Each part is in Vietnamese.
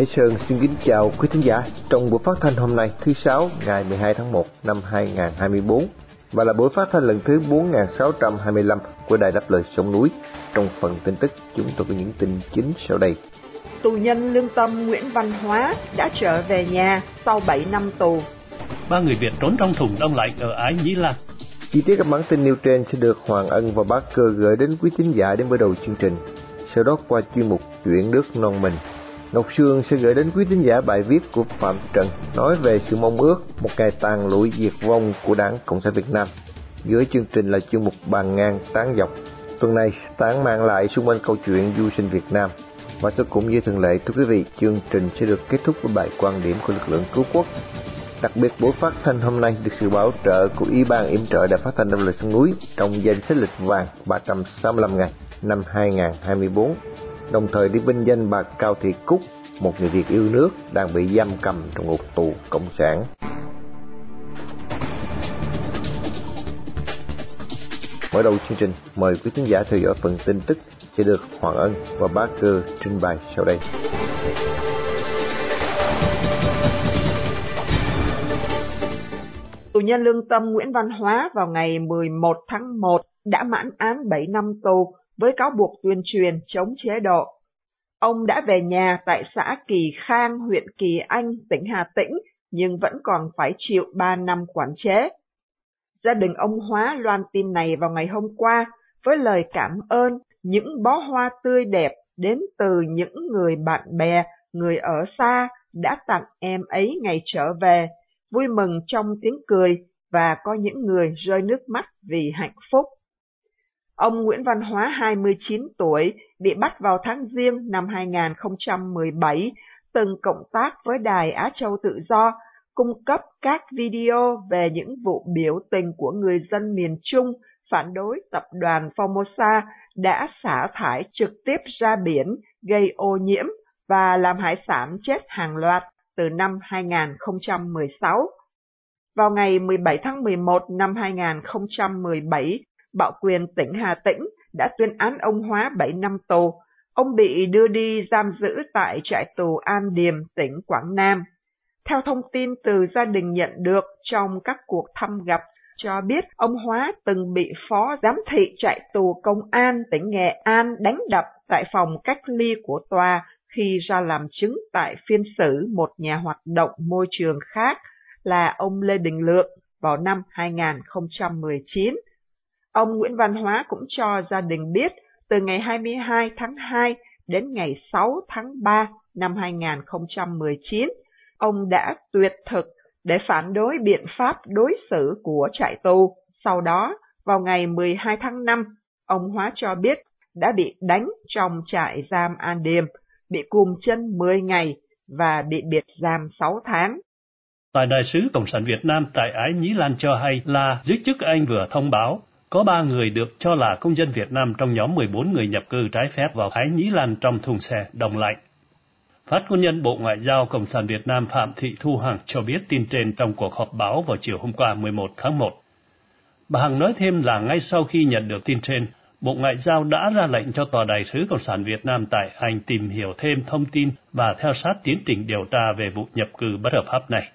Hải Sơn xin kính chào quý thính giả trong buổi phát thanh hôm nay thứ sáu ngày 12 tháng 1 năm 2024 và là buổi phát thanh lần thứ 4625 của Đài Đáp Lời Sông Núi. Trong phần tin tức chúng tôi có những tin chính sau đây. Tù nhân lương tâm Nguyễn Văn Hóa đã trở về nhà sau 7 năm tù. Ba người Việt trốn trong thùng đông lạnh ở Ái Nhĩ Lan. Chi tiết các bản tin nêu trên sẽ được Hoàng Ân và Bác Cơ gửi đến quý thính giả đến mở đầu chương trình. Sau đó qua chuyên mục Chuyện nước non mình Ngọc Sương sẽ gửi đến quý tín giả bài viết của Phạm Trần nói về sự mong ước một ngày tàn lụi diệt vong của Đảng Cộng sản Việt Nam. Dưới chương trình là chương mục bàn ngang tán dọc. Tuần này tán mang lại xung quanh câu chuyện du sinh Việt Nam. Và tôi cũng như thường lệ thưa quý vị, chương trình sẽ được kết thúc với bài quan điểm của lực lượng cứu quốc. Đặc biệt buổi phát thanh hôm nay được sự bảo trợ của Ủy ban yểm trợ đã phát thanh động Lịch sông núi trong danh sách lịch vàng 365 ngày năm 2024 đồng thời đi vinh danh bà Cao Thị Cúc, một người Việt yêu nước đang bị giam cầm trong ngục tù cộng sản. Mở đầu chương trình, mời quý khán giả theo dõi phần tin tức sẽ được Hoàng Ân và Bá Cơ trình bày sau đây. Tù nhân lương tâm Nguyễn Văn Hóa vào ngày 11 tháng 1 đã mãn án 7 năm tù với cáo buộc tuyên truyền chống chế độ. Ông đã về nhà tại xã Kỳ Khang, huyện Kỳ Anh, tỉnh Hà Tĩnh, nhưng vẫn còn phải chịu 3 năm quản chế. Gia đình ông Hóa loan tin này vào ngày hôm qua với lời cảm ơn những bó hoa tươi đẹp đến từ những người bạn bè, người ở xa đã tặng em ấy ngày trở về, vui mừng trong tiếng cười và có những người rơi nước mắt vì hạnh phúc. Ông Nguyễn Văn Hóa 29 tuổi bị bắt vào tháng Giêng năm 2017, từng cộng tác với Đài Á Châu Tự Do, cung cấp các video về những vụ biểu tình của người dân miền Trung phản đối tập đoàn Formosa đã xả thải trực tiếp ra biển gây ô nhiễm và làm hải sản chết hàng loạt từ năm 2016. Vào ngày 17 tháng 11 năm 2017, Bạo quyền tỉnh Hà Tĩnh đã tuyên án ông Hóa 7 năm tù. Ông bị đưa đi giam giữ tại trại tù An Điềm, tỉnh Quảng Nam. Theo thông tin từ gia đình nhận được trong các cuộc thăm gặp, cho biết ông Hóa từng bị phó giám thị trại tù công an tỉnh Nghệ An đánh đập tại phòng cách ly của tòa khi ra làm chứng tại phiên xử một nhà hoạt động môi trường khác là ông Lê Đình Lượng vào năm 2019. Ông Nguyễn Văn Hóa cũng cho gia đình biết từ ngày 22 tháng 2 đến ngày 6 tháng 3 năm 2019, ông đã tuyệt thực để phản đối biện pháp đối xử của trại tù. Sau đó, vào ngày 12 tháng 5, ông Hóa cho biết đã bị đánh trong trại giam An Điềm, bị cùm chân 10 ngày và bị biệt giam 6 tháng. Tại Đại sứ Cộng sản Việt Nam tại Ái Nhĩ Lan cho hay là giới chức Anh vừa thông báo có ba người được cho là công dân Việt Nam trong nhóm 14 người nhập cư trái phép vào Thái Nhĩ Lan trong thùng xe đông lạnh. Phát ngôn nhân Bộ Ngoại giao Cộng sản Việt Nam Phạm Thị Thu Hằng cho biết tin trên trong cuộc họp báo vào chiều hôm qua 11 tháng 1. Bà Hằng nói thêm là ngay sau khi nhận được tin trên, Bộ Ngoại giao đã ra lệnh cho Tòa Đại sứ Cộng sản Việt Nam tại Anh tìm hiểu thêm thông tin và theo sát tiến trình điều tra về vụ nhập cư bất hợp pháp này.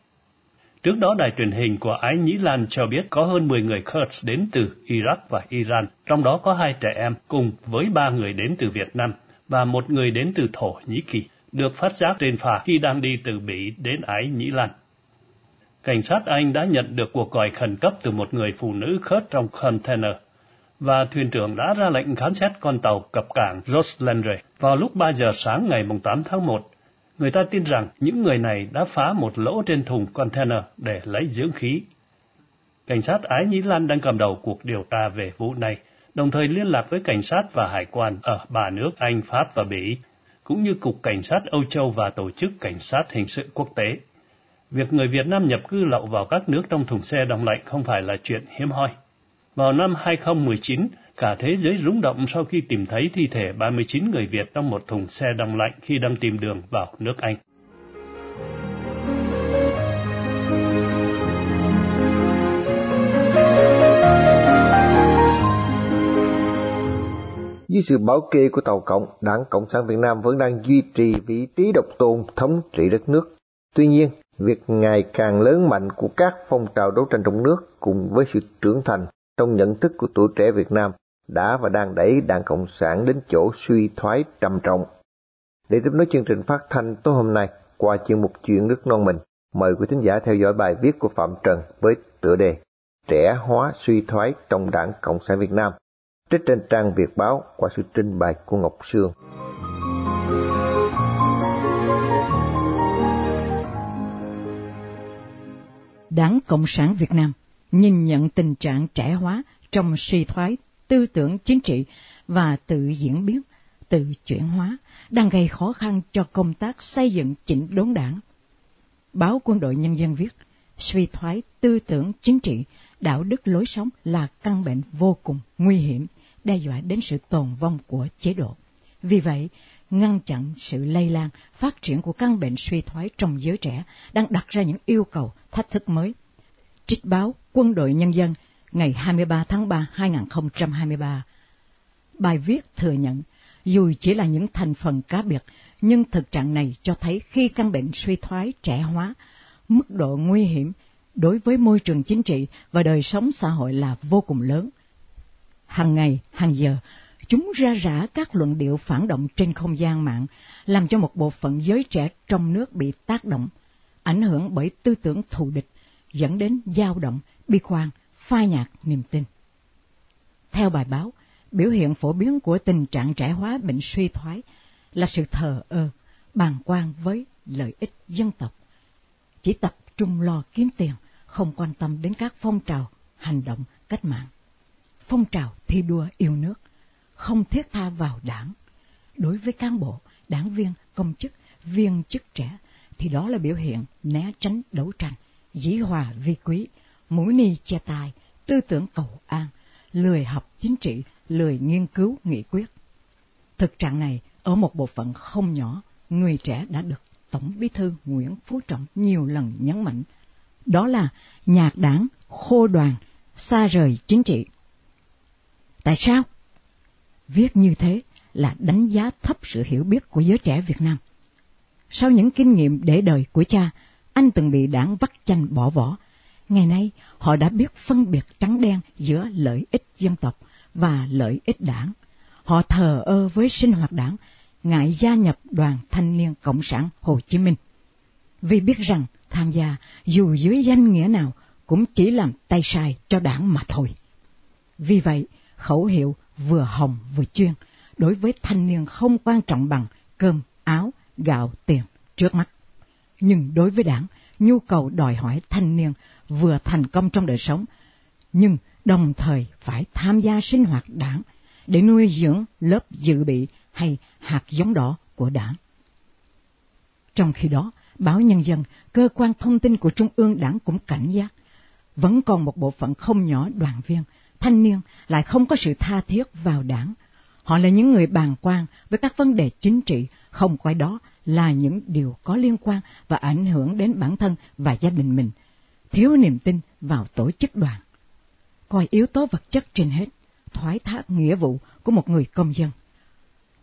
Trước đó, đài truyền hình của Ái Nhĩ Lan cho biết có hơn 10 người Kurds đến từ Iraq và Iran, trong đó có hai trẻ em cùng với ba người đến từ Việt Nam và một người đến từ Thổ Nhĩ Kỳ, được phát giác trên phà khi đang đi từ Bỉ đến Ái Nhĩ Lan. Cảnh sát Anh đã nhận được cuộc gọi khẩn cấp từ một người phụ nữ Kurd trong container, và thuyền trưởng đã ra lệnh khám xét con tàu cập cảng Roslandre vào lúc 3 giờ sáng ngày 8 tháng 1 Người ta tin rằng những người này đã phá một lỗ trên thùng container để lấy dưỡng khí. Cảnh sát Ái Nhĩ Lan đang cầm đầu cuộc điều tra về vụ này, đồng thời liên lạc với cảnh sát và hải quan ở ba nước Anh, Pháp và Bỉ, cũng như Cục Cảnh sát Âu Châu và Tổ chức Cảnh sát Hình sự Quốc tế. Việc người Việt Nam nhập cư lậu vào các nước trong thùng xe đông lạnh không phải là chuyện hiếm hoi. Vào năm 2019, Cả thế giới rúng động sau khi tìm thấy thi thể 39 người Việt trong một thùng xe đông lạnh khi đang tìm đường vào nước Anh. Dưới sự bảo kê của Tàu Cộng, Đảng Cộng sản Việt Nam vẫn đang duy trì vị trí độc tôn thống trị đất nước. Tuy nhiên, việc ngày càng lớn mạnh của các phong trào đấu tranh trong nước cùng với sự trưởng thành trong nhận thức của tuổi trẻ Việt Nam đã và đang đẩy Đảng Cộng sản đến chỗ suy thoái trầm trọng. Để tiếp nối chương trình phát thanh tối hôm nay qua chuyên mục chuyện nước non mình, mời quý thính giả theo dõi bài viết của Phạm Trần với tựa đề Trẻ hóa suy thoái trong Đảng Cộng sản Việt Nam, trích trên trang Việt báo qua sự trình bày của Ngọc Sương. Đảng Cộng sản Việt Nam nhìn nhận tình trạng trẻ hóa trong suy thoái tư tưởng chính trị và tự diễn biến, tự chuyển hóa đang gây khó khăn cho công tác xây dựng chỉnh đốn đảng. Báo Quân đội Nhân dân viết, suy thoái tư tưởng chính trị, đạo đức lối sống là căn bệnh vô cùng nguy hiểm, đe dọa đến sự tồn vong của chế độ. Vì vậy, ngăn chặn sự lây lan, phát triển của căn bệnh suy thoái trong giới trẻ đang đặt ra những yêu cầu, thách thức mới. Trích báo Quân đội Nhân dân ngày 23 tháng 3 2023 Bài viết thừa nhận, dù chỉ là những thành phần cá biệt, nhưng thực trạng này cho thấy khi căn bệnh suy thoái trẻ hóa, mức độ nguy hiểm đối với môi trường chính trị và đời sống xã hội là vô cùng lớn. Hàng ngày, hàng giờ, chúng ra rã các luận điệu phản động trên không gian mạng, làm cho một bộ phận giới trẻ trong nước bị tác động, ảnh hưởng bởi tư tưởng thù địch, dẫn đến dao động, bi quan, phai nhạt niềm tin. Theo bài báo, biểu hiện phổ biến của tình trạng trẻ hóa bệnh suy thoái là sự thờ ơ, bàng quan với lợi ích dân tộc. Chỉ tập trung lo kiếm tiền, không quan tâm đến các phong trào, hành động, cách mạng. Phong trào thi đua yêu nước, không thiết tha vào đảng. Đối với cán bộ, đảng viên, công chức, viên chức trẻ, thì đó là biểu hiện né tránh đấu tranh, dĩ hòa vi quý, mũi ni che tai, tư tưởng cầu an, lười học chính trị, lười nghiên cứu nghị quyết. Thực trạng này ở một bộ phận không nhỏ, người trẻ đã được Tổng Bí thư Nguyễn Phú Trọng nhiều lần nhấn mạnh. Đó là nhạc đảng, khô đoàn, xa rời chính trị. Tại sao? Viết như thế là đánh giá thấp sự hiểu biết của giới trẻ Việt Nam. Sau những kinh nghiệm để đời của cha, anh từng bị đảng vắt chanh bỏ vỏ. Ngày nay, họ đã biết phân biệt trắng đen giữa lợi ích dân tộc và lợi ích đảng. Họ thờ ơ với sinh hoạt đảng, ngại gia nhập đoàn thanh niên Cộng sản Hồ Chí Minh. Vì biết rằng tham gia dù dưới danh nghĩa nào cũng chỉ làm tay sai cho đảng mà thôi. Vì vậy, khẩu hiệu vừa hồng vừa chuyên đối với thanh niên không quan trọng bằng cơm, áo, gạo, tiền trước mắt. Nhưng đối với đảng, nhu cầu đòi hỏi thanh niên vừa thành công trong đời sống, nhưng đồng thời phải tham gia sinh hoạt đảng để nuôi dưỡng lớp dự bị hay hạt giống đỏ của đảng. Trong khi đó, báo Nhân dân, cơ quan thông tin của Trung ương đảng cũng cảnh giác, vẫn còn một bộ phận không nhỏ đoàn viên, thanh niên lại không có sự tha thiết vào đảng. Họ là những người bàn quan với các vấn đề chính trị, không quay đó là những điều có liên quan và ảnh hưởng đến bản thân và gia đình mình, thiếu niềm tin vào tổ chức đoàn. Coi yếu tố vật chất trên hết, thoái thác nghĩa vụ của một người công dân.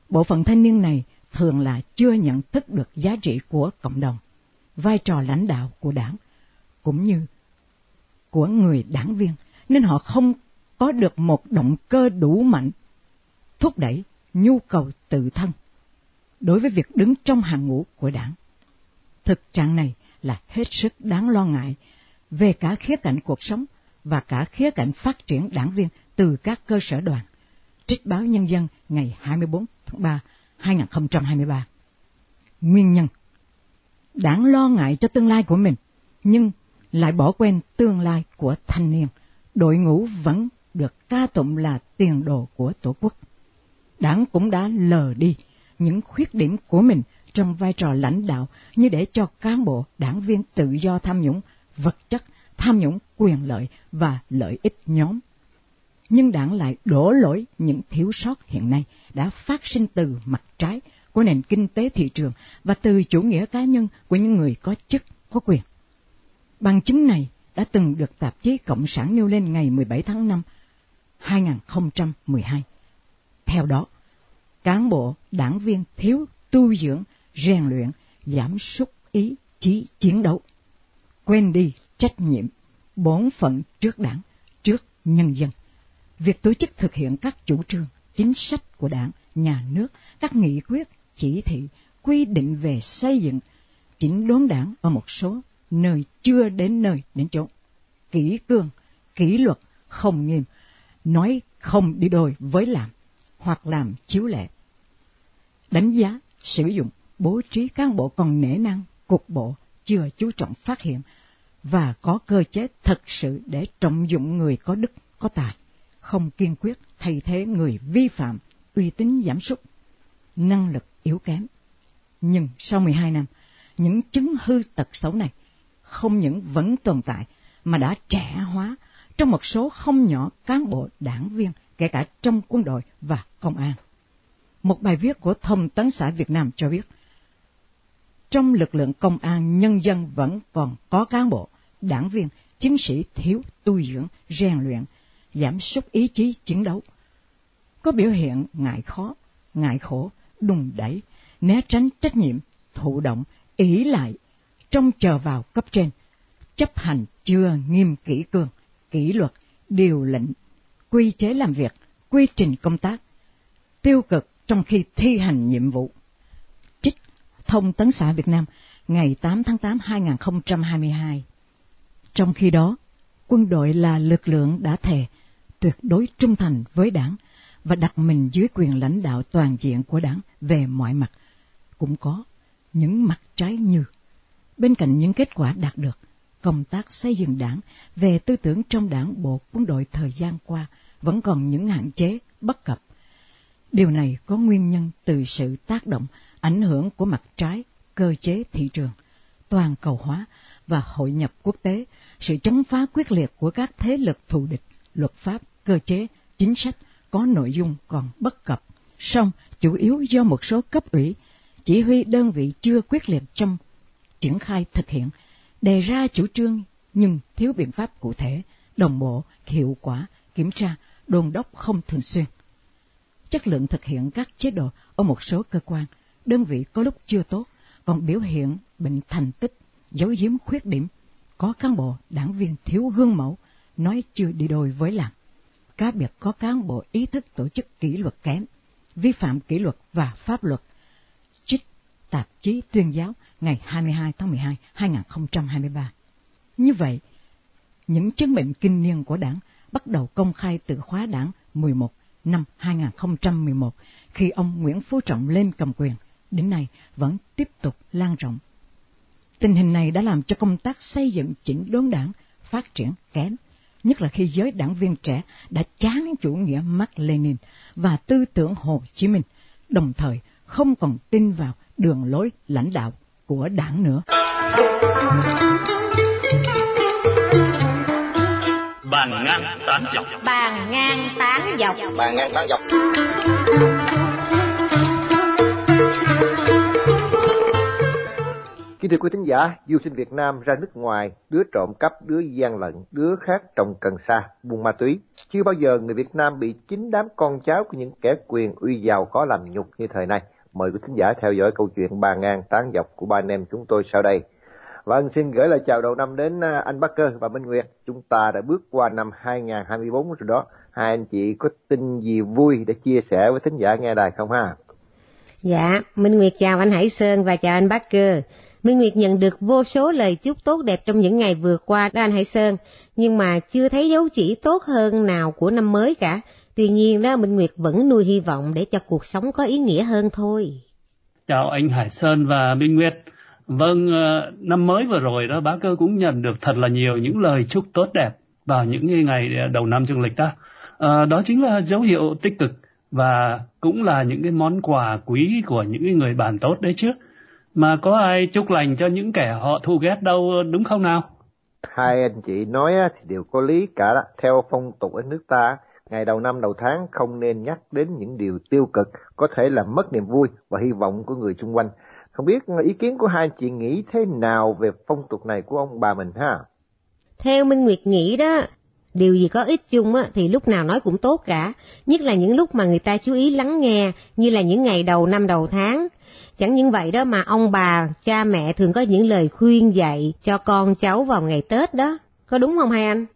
Bộ phận thanh niên này thường là chưa nhận thức được giá trị của cộng đồng, vai trò lãnh đạo của đảng, cũng như của người đảng viên, nên họ không có được một động cơ đủ mạnh thúc đẩy nhu cầu tự thân đối với việc đứng trong hàng ngũ của đảng. Thực trạng này là hết sức đáng lo ngại về cả khía cạnh cuộc sống và cả khía cạnh phát triển đảng viên từ các cơ sở đoàn. Trích báo Nhân dân ngày 24 tháng 3, 2023. Nguyên nhân Đảng lo ngại cho tương lai của mình, nhưng lại bỏ quên tương lai của thanh niên. Đội ngũ vẫn được ca tụng là tiền đồ của Tổ quốc. Đảng cũng đã lờ đi những khuyết điểm của mình trong vai trò lãnh đạo như để cho cán bộ, đảng viên tự do tham nhũng, vật chất, tham nhũng quyền lợi và lợi ích nhóm. Nhưng đảng lại đổ lỗi những thiếu sót hiện nay đã phát sinh từ mặt trái của nền kinh tế thị trường và từ chủ nghĩa cá nhân của những người có chức, có quyền. Bằng chứng này đã từng được tạp chí Cộng sản nêu lên ngày 17 tháng 5 2012. Theo đó, cán bộ, đảng viên thiếu tu dưỡng, rèn luyện, giảm sút ý chí chiến đấu. Quên đi trách nhiệm, bổn phận trước đảng, trước nhân dân. Việc tổ chức thực hiện các chủ trương, chính sách của đảng, nhà nước, các nghị quyết, chỉ thị, quy định về xây dựng, chỉnh đốn đảng ở một số nơi chưa đến nơi đến chỗ. kỷ cương, kỷ luật, không nghiêm, nói không đi đôi với làm, hoặc làm chiếu lệ. Đánh giá, sử dụng, bố trí cán bộ còn nể năng, cục bộ, chưa chú trọng phát hiện, và có cơ chế thật sự để trọng dụng người có đức, có tài, không kiên quyết thay thế người vi phạm, uy tín giảm sút, năng lực yếu kém. Nhưng sau 12 năm, những chứng hư tật xấu này không những vẫn tồn tại mà đã trẻ hóa trong một số không nhỏ cán bộ đảng viên, kể cả trong quân đội và công an. Một bài viết của Thông tấn xã Việt Nam cho biết, trong lực lượng công an nhân dân vẫn còn có cán bộ, đảng viên, chiến sĩ thiếu tu dưỡng, rèn luyện, giảm sút ý chí chiến đấu. Có biểu hiện ngại khó, ngại khổ, đùng đẩy, né tránh trách nhiệm, thụ động, ý lại, trong chờ vào cấp trên, chấp hành chưa nghiêm kỹ cương, kỷ luật, điều lệnh, quy chế làm việc, quy trình công tác, tiêu cực trong khi thi hành nhiệm vụ. Trích Thông tấn xã Việt Nam ngày 8 tháng 8 2022 Trong khi đó, quân đội là lực lượng đã thề tuyệt đối trung thành với đảng và đặt mình dưới quyền lãnh đạo toàn diện của đảng về mọi mặt. Cũng có những mặt trái như bên cạnh những kết quả đạt được, công tác xây dựng đảng về tư tưởng trong đảng bộ quân đội thời gian qua vẫn còn những hạn chế bất cập. Điều này có nguyên nhân từ sự tác động, ảnh hưởng của mặt trái, cơ chế thị trường, toàn cầu hóa và hội nhập quốc tế, sự chống phá quyết liệt của các thế lực thù địch, luật pháp, cơ chế, chính sách có nội dung còn bất cập, song chủ yếu do một số cấp ủy, chỉ huy đơn vị chưa quyết liệt trong triển khai thực hiện, đề ra chủ trương nhưng thiếu biện pháp cụ thể, đồng bộ, hiệu quả, kiểm tra, đôn đốc không thường xuyên. Chất lượng thực hiện các chế độ ở một số cơ quan, đơn vị có lúc chưa tốt, còn biểu hiện bệnh thành tích, giấu giếm khuyết điểm, có cán bộ, đảng viên thiếu gương mẫu, nói chưa đi đôi với làm. Cá biệt có cán bộ ý thức tổ chức kỷ luật kém, vi phạm kỷ luật và pháp luật. Trích tạp chí tuyên giáo ngày 22 tháng 12, 2023. Như vậy, những chứng bệnh kinh niên của đảng bắt đầu công khai từ khóa đảng 11 năm 2011 khi ông Nguyễn Phú Trọng lên cầm quyền, đến nay vẫn tiếp tục lan rộng. Tình hình này đã làm cho công tác xây dựng chỉnh đốn đảng phát triển kém, nhất là khi giới đảng viên trẻ đã chán chủ nghĩa Mark Lenin và tư tưởng Hồ Chí Minh, đồng thời không còn tin vào đường lối lãnh đạo của đảng nữa. Bàn ngang tán dọc. Bàn ngang tán dọc. Bàn ngang tán dọc. Kính thưa quý thính giả, du sinh Việt Nam ra nước ngoài, đứa trộm cắp, đứa gian lận, đứa khác trồng cần sa, buôn ma túy. Chưa bao giờ người Việt Nam bị chính đám con cháu của những kẻ quyền uy giàu có làm nhục như thời nay. Mời quý thính giả theo dõi câu chuyện bà ngang tán dọc của ba anh em chúng tôi sau đây. Vâng, xin gửi lời chào đầu năm đến à, anh Bắc Cơ và Minh Nguyệt. Chúng ta đã bước qua năm 2024 rồi đó. Hai anh chị có tin gì vui để chia sẻ với thính giả nghe đài không ha? Dạ, Minh Nguyệt chào anh Hải Sơn và chào anh Bắc Cơ. Minh Nguyệt nhận được vô số lời chúc tốt đẹp trong những ngày vừa qua đó anh Hải Sơn, nhưng mà chưa thấy dấu chỉ tốt hơn nào của năm mới cả. Tuy nhiên đó Minh Nguyệt vẫn nuôi hy vọng để cho cuộc sống có ý nghĩa hơn thôi. Chào anh Hải Sơn và Minh Nguyệt. Vâng, ờ, năm mới vừa rồi đó bác cơ cũng nhận được thật là nhiều những lời chúc tốt đẹp vào những ngày ờ, đầu năm dương lịch đó. À, đó chính là dấu hiệu tích cực và cũng là những cái món quà quý của những người bạn tốt đấy chứ. Mà có ai chúc lành cho những kẻ họ thù ghét đâu đúng không nào? Hai anh chị nói thì đều có lý cả đó. Theo phong tục ở nước ta, ngày đầu năm đầu tháng không nên nhắc đến những điều tiêu cực, có thể làm mất niềm vui và hy vọng của người xung quanh. Không biết ý kiến của hai anh chị nghĩ thế nào về phong tục này của ông bà mình ha? Theo Minh Nguyệt nghĩ đó, Điều gì có ích chung á, thì lúc nào nói cũng tốt cả, nhất là những lúc mà người ta chú ý lắng nghe, như là những ngày đầu năm đầu tháng. Chẳng những vậy đó mà ông bà, cha mẹ thường có những lời khuyên dạy cho con cháu vào ngày Tết đó. Có đúng không hai anh?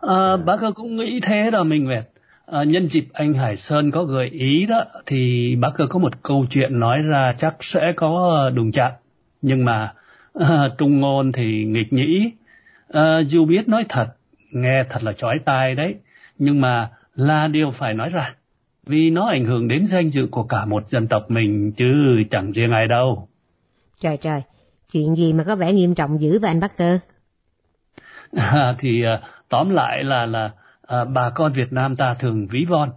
À, bác cũng nghĩ thế đó mình Việt. À, nhân dịp anh Hải Sơn có gợi ý đó thì bác có một câu chuyện nói ra chắc sẽ có đùng chạm. Nhưng mà à, trung ngôn thì nghịch nhĩ. À, dù biết nói thật, nghe thật là chói tai đấy, nhưng mà là điều phải nói ra. Vì nó ảnh hưởng đến danh dự của cả một dân tộc mình chứ chẳng riêng ai đâu. Trời trời, chuyện gì mà có vẻ nghiêm trọng dữ vậy anh Bắc Cơ? À, thì à, tóm lại là là à, bà con Việt Nam ta thường ví von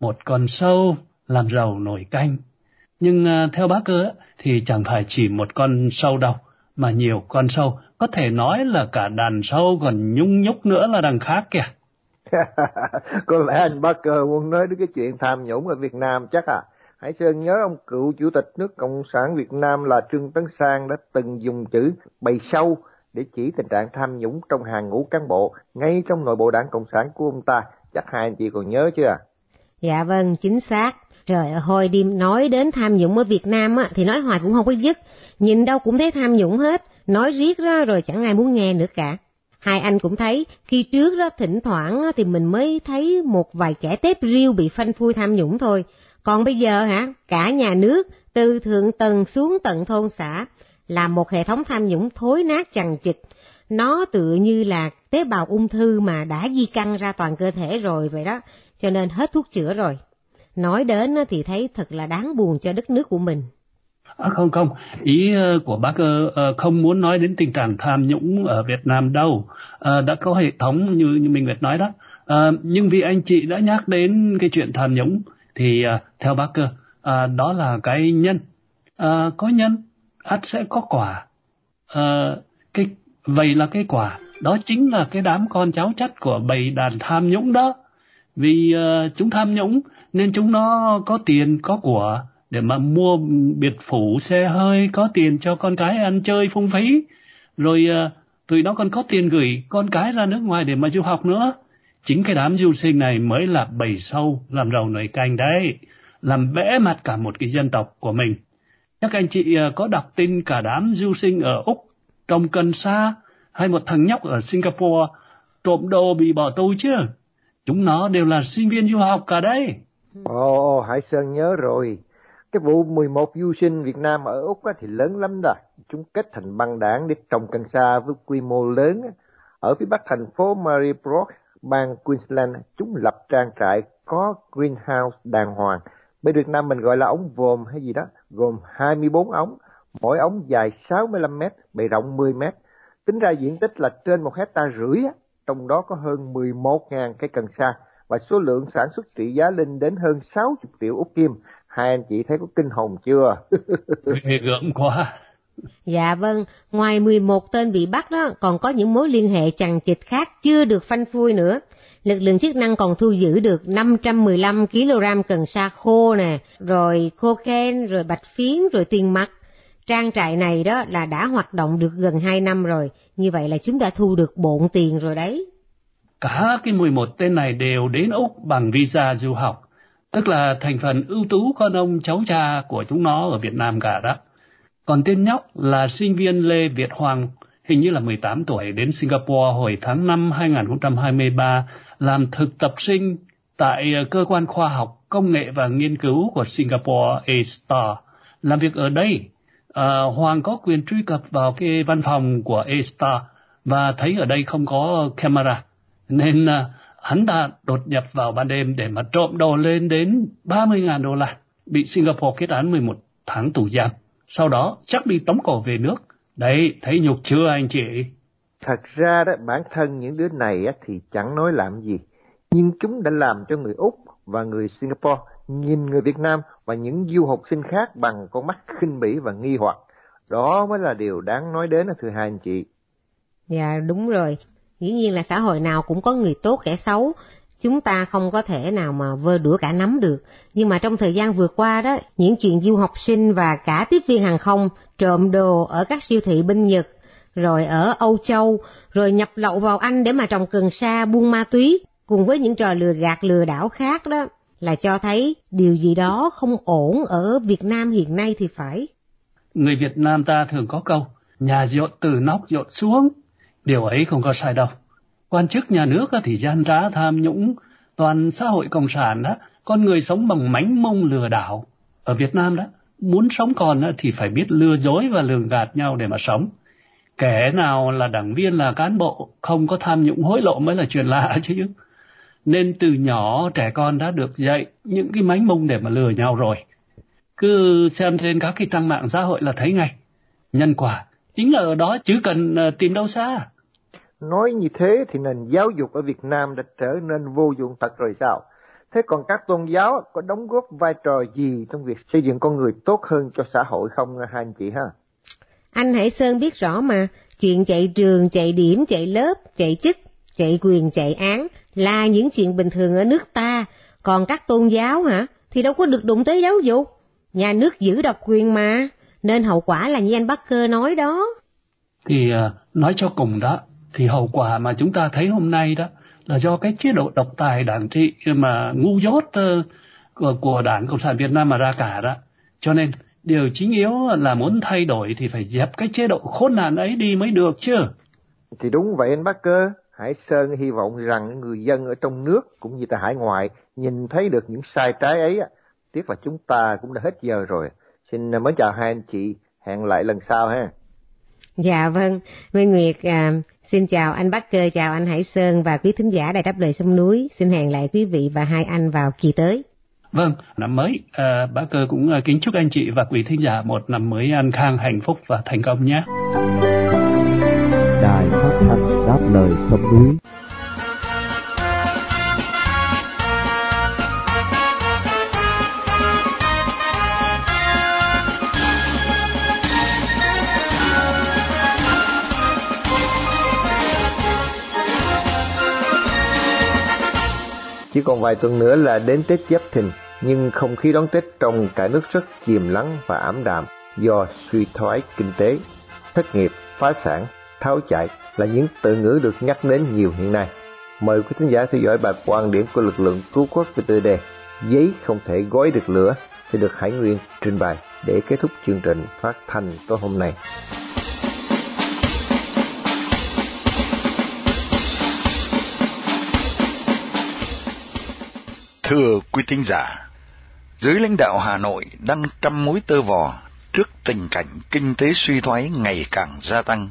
một con sâu làm giàu nổi canh. Nhưng à, theo bác cơ thì chẳng phải chỉ một con sâu đâu, mà nhiều con sâu, có thể nói là cả đàn sâu còn nhung nhúc nữa là đằng khác kìa. có lẽ anh bác cơ muốn nói đến cái chuyện tham nhũng ở Việt Nam chắc à. Hải Sơn nhớ ông cựu chủ tịch nước Cộng sản Việt Nam là Trương Tấn Sang đã từng dùng chữ bầy sâu để chỉ tình trạng tham nhũng trong hàng ngũ cán bộ ngay trong nội bộ đảng Cộng sản của ông ta. Chắc hai anh chị còn nhớ chưa? Dạ vâng, chính xác. Trời ơi, hồi đi nói đến tham nhũng ở Việt Nam á, thì nói hoài cũng không có dứt. Nhìn đâu cũng thấy tham nhũng hết, nói riết ra rồi chẳng ai muốn nghe nữa cả. Hai anh cũng thấy, khi trước đó thỉnh thoảng thì mình mới thấy một vài kẻ tép riêu bị phanh phui tham nhũng thôi. Còn bây giờ hả, cả nhà nước, từ thượng tầng xuống tận thôn xã, là một hệ thống tham nhũng thối nát chằng chịt. Nó tự như là tế bào ung thư mà đã di căn ra toàn cơ thể rồi vậy đó, cho nên hết thuốc chữa rồi. Nói đến thì thấy thật là đáng buồn cho đất nước của mình. À, không không, ý ờ, của bác ờ, ờ, không muốn nói đến tình trạng tham nhũng ở Việt Nam đâu. À, đã có hệ thống như như mình Việt nói đó. À, nhưng vì anh chị đã nhắc đến cái chuyện tham nhũng thì theo bác cơ à, đó là cái nhân. À, có nhân ắt sẽ có quả. À, ờ, cái vậy là cái quả đó chính là cái đám con cháu chất của bầy đàn tham nhũng đó. Vì uh, chúng tham nhũng nên chúng nó có tiền có của để mà mua biệt phủ xe hơi có tiền cho con cái ăn chơi phung phí rồi uh, tụi nó còn có tiền gửi con cái ra nước ngoài để mà du học nữa chính cái đám du sinh này mới là bầy sâu làm rầu nổi canh đấy làm bẽ mặt cả một cái dân tộc của mình các anh chị ờ, có đọc tin cả đám du sinh ở úc trồng cần sa hay một thằng nhóc ở singapore trộm đồ bị bỏ tù chứ chúng nó đều là sinh viên du học cả đấy ồ hải sơn nhớ rồi cái vụ 11 du sinh Việt Nam ở Úc thì lớn lắm rồi. Chúng kết thành băng đảng để trồng cần sa với quy mô lớn. Ở phía bắc thành phố Maryborough, bang Queensland, chúng lập trang trại có greenhouse đàng hoàng. Bên Việt Nam mình gọi là ống vòm hay gì đó, gồm 24 ống, mỗi ống dài 65 mét, bề rộng 10 mét. Tính ra diện tích là trên một hecta rưỡi, trong đó có hơn 11.000 cây cần sa và số lượng sản xuất trị giá lên đến hơn 60 triệu Úc Kim hai anh chị thấy có kinh hồn chưa? Ghê gớm quá. Dạ vâng, ngoài 11 tên bị bắt đó, còn có những mối liên hệ chằng chịt khác chưa được phanh phui nữa. Lực lượng chức năng còn thu giữ được 515 kg cần sa khô nè, rồi cocaine, rồi bạch phiến, rồi tiền mặt. Trang trại này đó là đã hoạt động được gần 2 năm rồi, như vậy là chúng đã thu được bộn tiền rồi đấy. Cả cái 11 tên này đều đến Úc bằng visa du học tức là thành phần ưu tú con ông cháu cha của chúng nó ở Việt Nam cả đó. Còn tên nhóc là sinh viên Lê Việt Hoàng, hình như là 18 tuổi, đến Singapore hồi tháng 5 2023 làm thực tập sinh tại ờ, cơ quan khoa học, công nghệ và nghiên cứu của Singapore A-Star. Làm việc ở đây, à, Hoàng có quyền truy cập vào cái văn phòng của A-Star và thấy ở đây không có camera, nên à, hắn ta đột nhập vào ban đêm để mà trộm đồ lên đến 30.000 đô la, bị Singapore kết án 11 tháng tù giam. Sau đó chắc bị tống cổ về nước. Đấy, thấy nhục chưa anh chị? Thật ra đó, bản thân những đứa này á, thì chẳng nói làm gì. Nhưng chúng đã làm cho người Úc và người Singapore nhìn người Việt Nam và những du học sinh khác bằng con mắt khinh bỉ và nghi hoặc. Đó mới là điều đáng nói đến thưa hai anh chị. Dạ đúng rồi, Dĩ nhiên là xã hội nào cũng có người tốt kẻ xấu, chúng ta không có thể nào mà vơ đũa cả nắm được. Nhưng mà trong thời gian vừa qua đó, những chuyện du học sinh và cả tiếp viên hàng không trộm đồ ở các siêu thị bên Nhật, rồi ở Âu Châu, rồi nhập lậu vào Anh để mà trồng cần sa buôn ma túy, cùng với những trò lừa gạt lừa đảo khác đó, là cho thấy điều gì đó không ổn ở Việt Nam hiện nay thì phải. Người Việt Nam ta thường có câu, nhà dột từ nóc dột xuống, điều ấy không có sai đâu. Quan chức nhà nước thì gian trá tham nhũng, toàn xã hội cộng sản đó, con người sống bằng mánh mông lừa đảo. Ở Việt Nam đó, muốn sống còn thì phải biết lừa dối và lường gạt nhau để mà sống. Kẻ nào là đảng viên là cán bộ, không có tham nhũng hối lộ mới là chuyện lạ chứ. Nên từ nhỏ trẻ con đã được dạy những cái mánh mông để mà lừa nhau rồi. Cứ xem trên các cái trang mạng xã hội là thấy ngay. Nhân quả chính là ở đó chứ cần ờ, tìm đâu xa. Nói như thế thì nền giáo dục ở Việt Nam đã trở nên vô dụng thật rồi sao? Thế còn các tôn giáo có đóng góp vai trò gì trong việc xây dựng con người tốt hơn cho xã hội không hai anh chị ha? Anh Hải Sơn biết rõ mà, chuyện chạy trường, chạy điểm, chạy lớp, chạy chức, chạy quyền, chạy án là những chuyện bình thường ở nước ta, còn các tôn giáo hả, thì đâu có được đụng tới giáo dục. Nhà nước giữ độc quyền mà, nên hậu quả là như anh Bắc Cơ nói đó. Thì à, nói cho cùng đó, thì hậu quả mà chúng ta thấy hôm nay đó là do cái chế độ độc tài đảng trị mà ngu dốt ờ, của, của đảng Cộng sản Việt Nam mà ra cả đó. Cho nên điều chính yếu là muốn thay đổi thì phải dẹp cái chế độ khốn nạn ấy đi mới được chứ. Thì đúng vậy anh Bắc Cơ. Hải Sơn hy vọng rằng người dân ở trong nước cũng như tại hải ngoại nhìn thấy được những sai trái ấy. Tiếc là chúng ta cũng đã hết giờ rồi. Xin mến chào hai anh chị, hẹn lại lần sau ha. Dạ vâng, Minh Nguyệt à, xin chào anh Bắc Cơ, chào anh Hải Sơn và quý thính giả Đài Đáp Lời Sông Núi. Xin hẹn lại quý vị và hai anh vào kỳ tới. Vâng, năm mới, à, bác Cơ cũng ờ, kính chúc anh chị và quý thính giả một năm mới an khang, hạnh phúc và thành công nhé. Đài phát thanh Đáp Lời Sông Núi Chỉ còn vài tuần nữa là đến Tết Giáp Thìn, nhưng không khí đón Tết trong cả nước rất chìm lắng và ảm đạm do suy thoái kinh tế, thất nghiệp, phá sản, tháo chạy là những từ ngữ được nhắc đến nhiều hiện nay. Mời quý khán giả theo dõi bài quan điểm của lực lượng cứu quốc về tựa đề Giấy không thể gói được lửa sẽ được Hải Nguyên trình bày để kết thúc chương trình phát thanh tối hôm nay. Thưa quý thính giả, dưới lãnh đạo Hà Nội đang trăm mối tơ vò trước tình cảnh kinh tế suy thoái ngày càng gia tăng,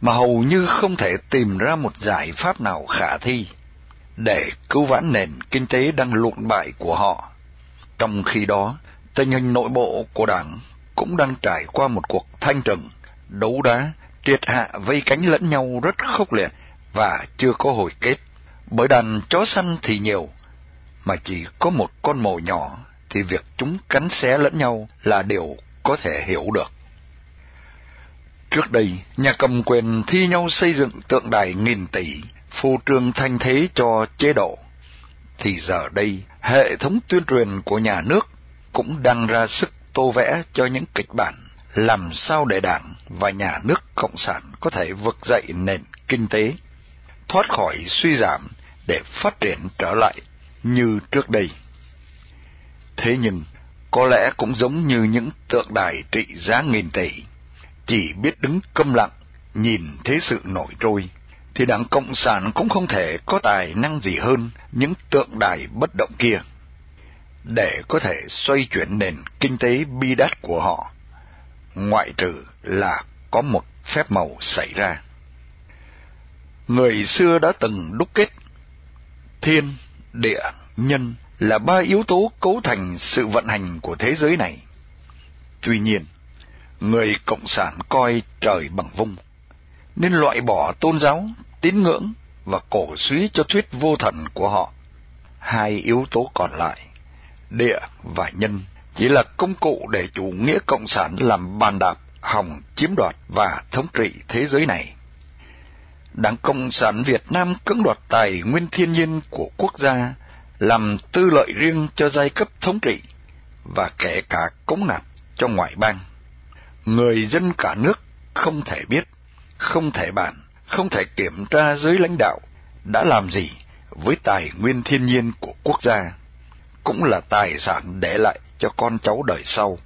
mà hầu như không thể tìm ra một giải pháp nào khả thi để cứu vãn nền kinh tế đang lụn bại của họ. Trong khi đó, tình hình nội bộ của đảng cũng đang trải qua một cuộc thanh trừng, đấu đá, triệt hạ vây cánh lẫn nhau rất khốc liệt và chưa có hồi kết. Bởi đàn chó săn thì nhiều, mà chỉ có một con mồi nhỏ thì việc chúng cắn xé lẫn nhau là điều có thể hiểu được. Trước đây, nhà cầm quyền thi nhau xây dựng tượng đài nghìn tỷ, phô trương thanh thế cho chế độ. Thì giờ đây, hệ thống tuyên truyền của nhà nước cũng đang ra sức tô vẽ cho những kịch bản làm sao để đảng và nhà nước cộng sản có thể vực dậy nền kinh tế, thoát khỏi suy giảm để phát triển trở lại như trước đây. Thế nhưng, có lẽ cũng giống như những tượng đài trị giá nghìn tỷ, chỉ biết đứng câm lặng, nhìn thế sự nổi trôi, thì đảng Cộng sản cũng không thể có tài năng gì hơn những tượng đài bất động kia. Để có thể xoay chuyển nền kinh tế bi đát của họ, ngoại trừ là có một phép màu xảy ra. Người xưa đã từng đúc kết thiên, địa, nhân là ba yếu tố cấu thành sự vận hành của thế giới này. Tuy nhiên, người cộng sản coi trời bằng vung, nên loại bỏ tôn giáo, tín ngưỡng và cổ suý cho thuyết vô thần của họ. Hai yếu tố còn lại, địa và nhân, chỉ là công cụ để chủ nghĩa cộng sản làm bàn đạp, hòng chiếm đoạt và thống trị thế giới này. Đảng Cộng sản Việt Nam cưỡng đoạt tài nguyên thiên nhiên của quốc gia, làm tư lợi riêng cho giai cấp thống trị, và kể cả cống nạp cho ngoại bang. Người dân cả nước không thể biết, không thể bàn, không thể kiểm tra dưới lãnh đạo đã làm gì với tài nguyên thiên nhiên của quốc gia, cũng là tài sản để lại cho con cháu đời sau.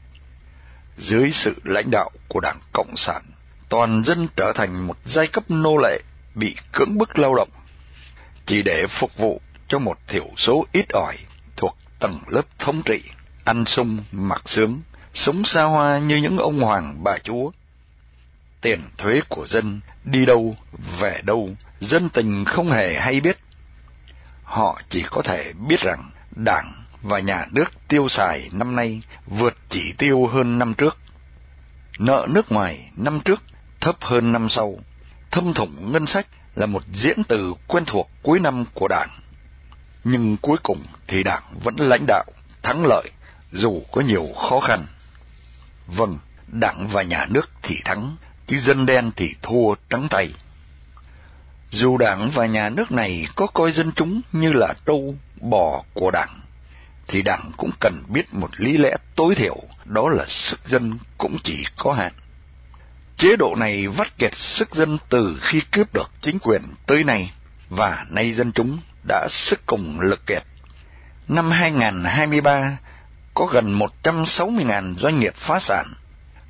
Dưới sự lãnh đạo của Đảng Cộng sản, toàn dân trở thành một giai cấp nô lệ bị cưỡng bức lao động, chỉ để phục vụ cho một thiểu số ít ỏi thuộc tầng lớp thống trị, ăn sung, mặc sướng, sống xa hoa như những ông hoàng bà chúa. Tiền thuế của dân đi đâu, về đâu, dân tình không hề hay biết. Họ chỉ có thể biết rằng đảng và nhà nước tiêu xài năm nay vượt chỉ tiêu hơn năm trước. Nợ nước ngoài năm trước thấp hơn năm sau. Thâm thủng ngân sách là một diễn từ quen thuộc cuối năm của đảng. Nhưng cuối cùng thì đảng vẫn lãnh đạo, thắng lợi, dù có nhiều khó khăn. Vâng, đảng và nhà nước thì thắng, chứ dân đen thì thua trắng tay. Dù đảng và nhà nước này có coi dân chúng như là trâu, bò của đảng, thì đảng cũng cần biết một lý lẽ tối thiểu, đó là sức dân cũng chỉ có hạn. Chế độ này vắt kiệt sức dân từ khi cướp được chính quyền tới nay, và nay dân chúng đã sức cùng lực kiệt. Năm 2023 có gần 160.000 doanh nghiệp phá sản.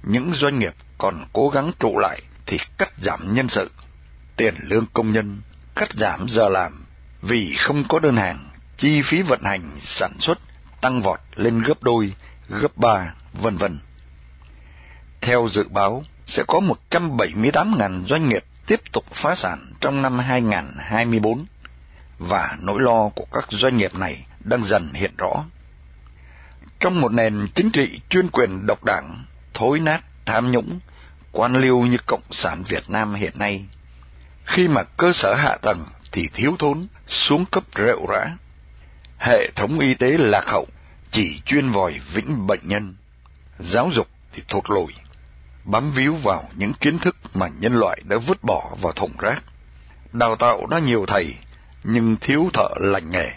Những doanh nghiệp còn cố gắng trụ lại thì cắt giảm nhân sự, tiền lương công nhân, cắt giảm giờ làm vì không có đơn hàng, chi phí vận hành sản xuất tăng vọt lên gấp đôi, gấp ba, vân vân. Theo dự báo, sẽ có 178.000 doanh nghiệp tiếp tục phá sản trong năm 2024 và nỗi lo của các doanh nghiệp này đang dần hiện rõ. Trong một nền chính trị chuyên quyền độc đảng, thối nát, tham nhũng, quan liêu như Cộng sản Việt Nam hiện nay, khi mà cơ sở hạ tầng thì thiếu thốn, xuống cấp rệu rã, hệ thống y tế lạc hậu, chỉ chuyên vòi vĩnh bệnh nhân, giáo dục thì thụt lùi, bám víu vào những kiến thức mà nhân loại đã vứt bỏ vào thùng rác. Đào tạo đã nhiều thầy, nhưng thiếu thợ lành nghề.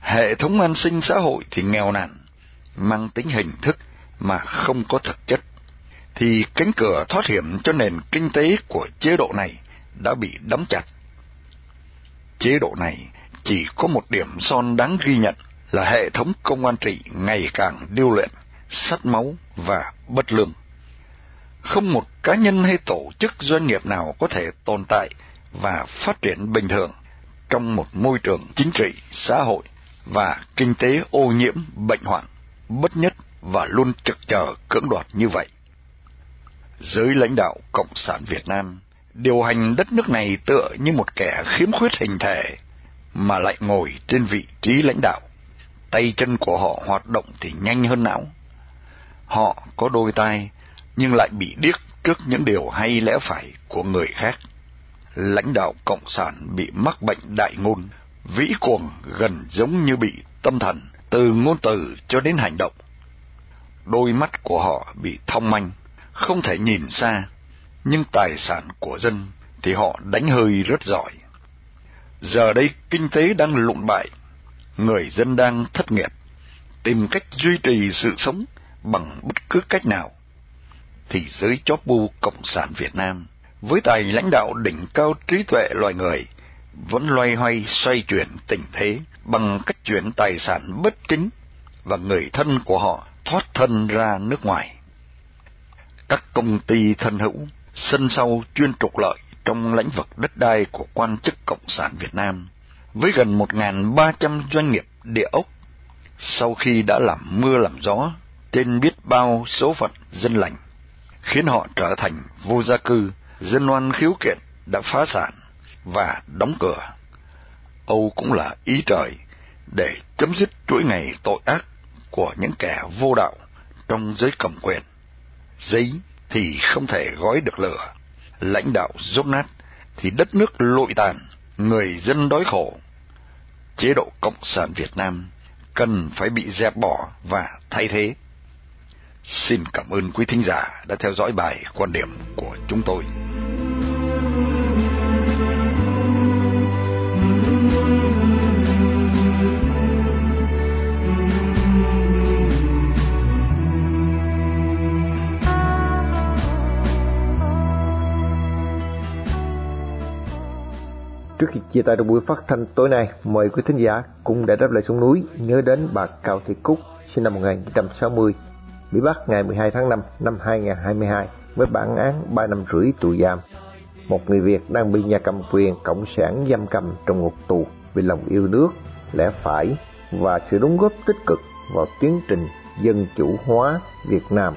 Hệ thống an sinh xã hội thì nghèo nàn, mang tính hình thức mà không có thực chất. Thì cánh cửa thoát hiểm cho nền kinh tế của chế độ này đã bị đóng chặt. Chế độ này chỉ có một điểm son đáng ghi nhận là hệ thống công an trị ngày càng điêu luyện, sắt máu và bất lương. Không một cá nhân hay tổ chức doanh nghiệp nào có thể tồn tại và phát triển bình thường trong một môi trường chính trị, xã hội và kinh tế ô nhiễm, bệnh hoạn, bất nhất và luôn trực chờ cưỡng đoạt như vậy. Giới lãnh đạo Cộng sản Việt Nam điều hành đất nước này tựa như một kẻ khiếm khuyết hình thể mà lại ngồi trên vị trí lãnh đạo. Tay chân của họ hoạt động thì nhanh hơn não. Họ có đôi tay nhưng lại bị điếc trước những điều hay lẽ phải của người khác. Lãnh đạo Cộng sản bị mắc bệnh đại ngôn, vĩ cuồng gần giống như bị tâm thần, từ ngôn từ cho đến hành động. Đôi mắt của họ bị thông manh, không thể nhìn xa, nhưng tài sản của dân thì họ đánh hơi rất giỏi. Giờ đây kinh tế đang lụng bại, người dân đang thất nghiệp, tìm cách duy trì sự sống bằng bất cứ cách nào. Thì giới chóp bu Cộng sản Việt Nam, với tài lãnh đạo đỉnh cao trí tuệ loài người, vẫn loay hoay xoay chuyển tình thế bằng cách chuyển tài sản bất chính và người thân của họ thoát thân ra nước ngoài. Các công ty thân hữu sân sau chuyên trục lợi trong lĩnh vực đất đai của quan chức Cộng sản Việt Nam, với gần 1.300 doanh nghiệp địa ốc, sau khi đã làm mưa làm gió trên biết bao số phận dân lành, khiến họ trở thành vô gia cư, dân oan khiếu kiện đã phá sản và đóng cửa. Âu cũng là ý trời để chấm dứt chuỗi ngày tội ác của những kẻ vô đạo trong giới cầm quyền. Giấy thì không thể gói được lửa lãnh đạo dốt nát, thì đất nước lụi tàn, người dân đói khổ. Chế độ Cộng sản Việt Nam cần phải bị dẹp bỏ và thay thế. Xin cảm ơn quý thính giả đã theo dõi bài quan điểm của chúng tôi. Trước khi Chia tay trong buổi phát thanh tối nay, mời quý thính giả cùng đã đáp lại xuống núi nhớ đến bà Cao Thị Cúc, sinh năm 1960, bị bắt ngày 12 tháng 5 năm 2022 với bản án 3 năm rưỡi tù giam. Một người Việt đang bị nhà cầm quyền cộng sản giam cầm trong ngục tù vì lòng yêu nước, lẽ phải và sự đóng góp tích cực vào tiến trình dân chủ hóa Việt Nam.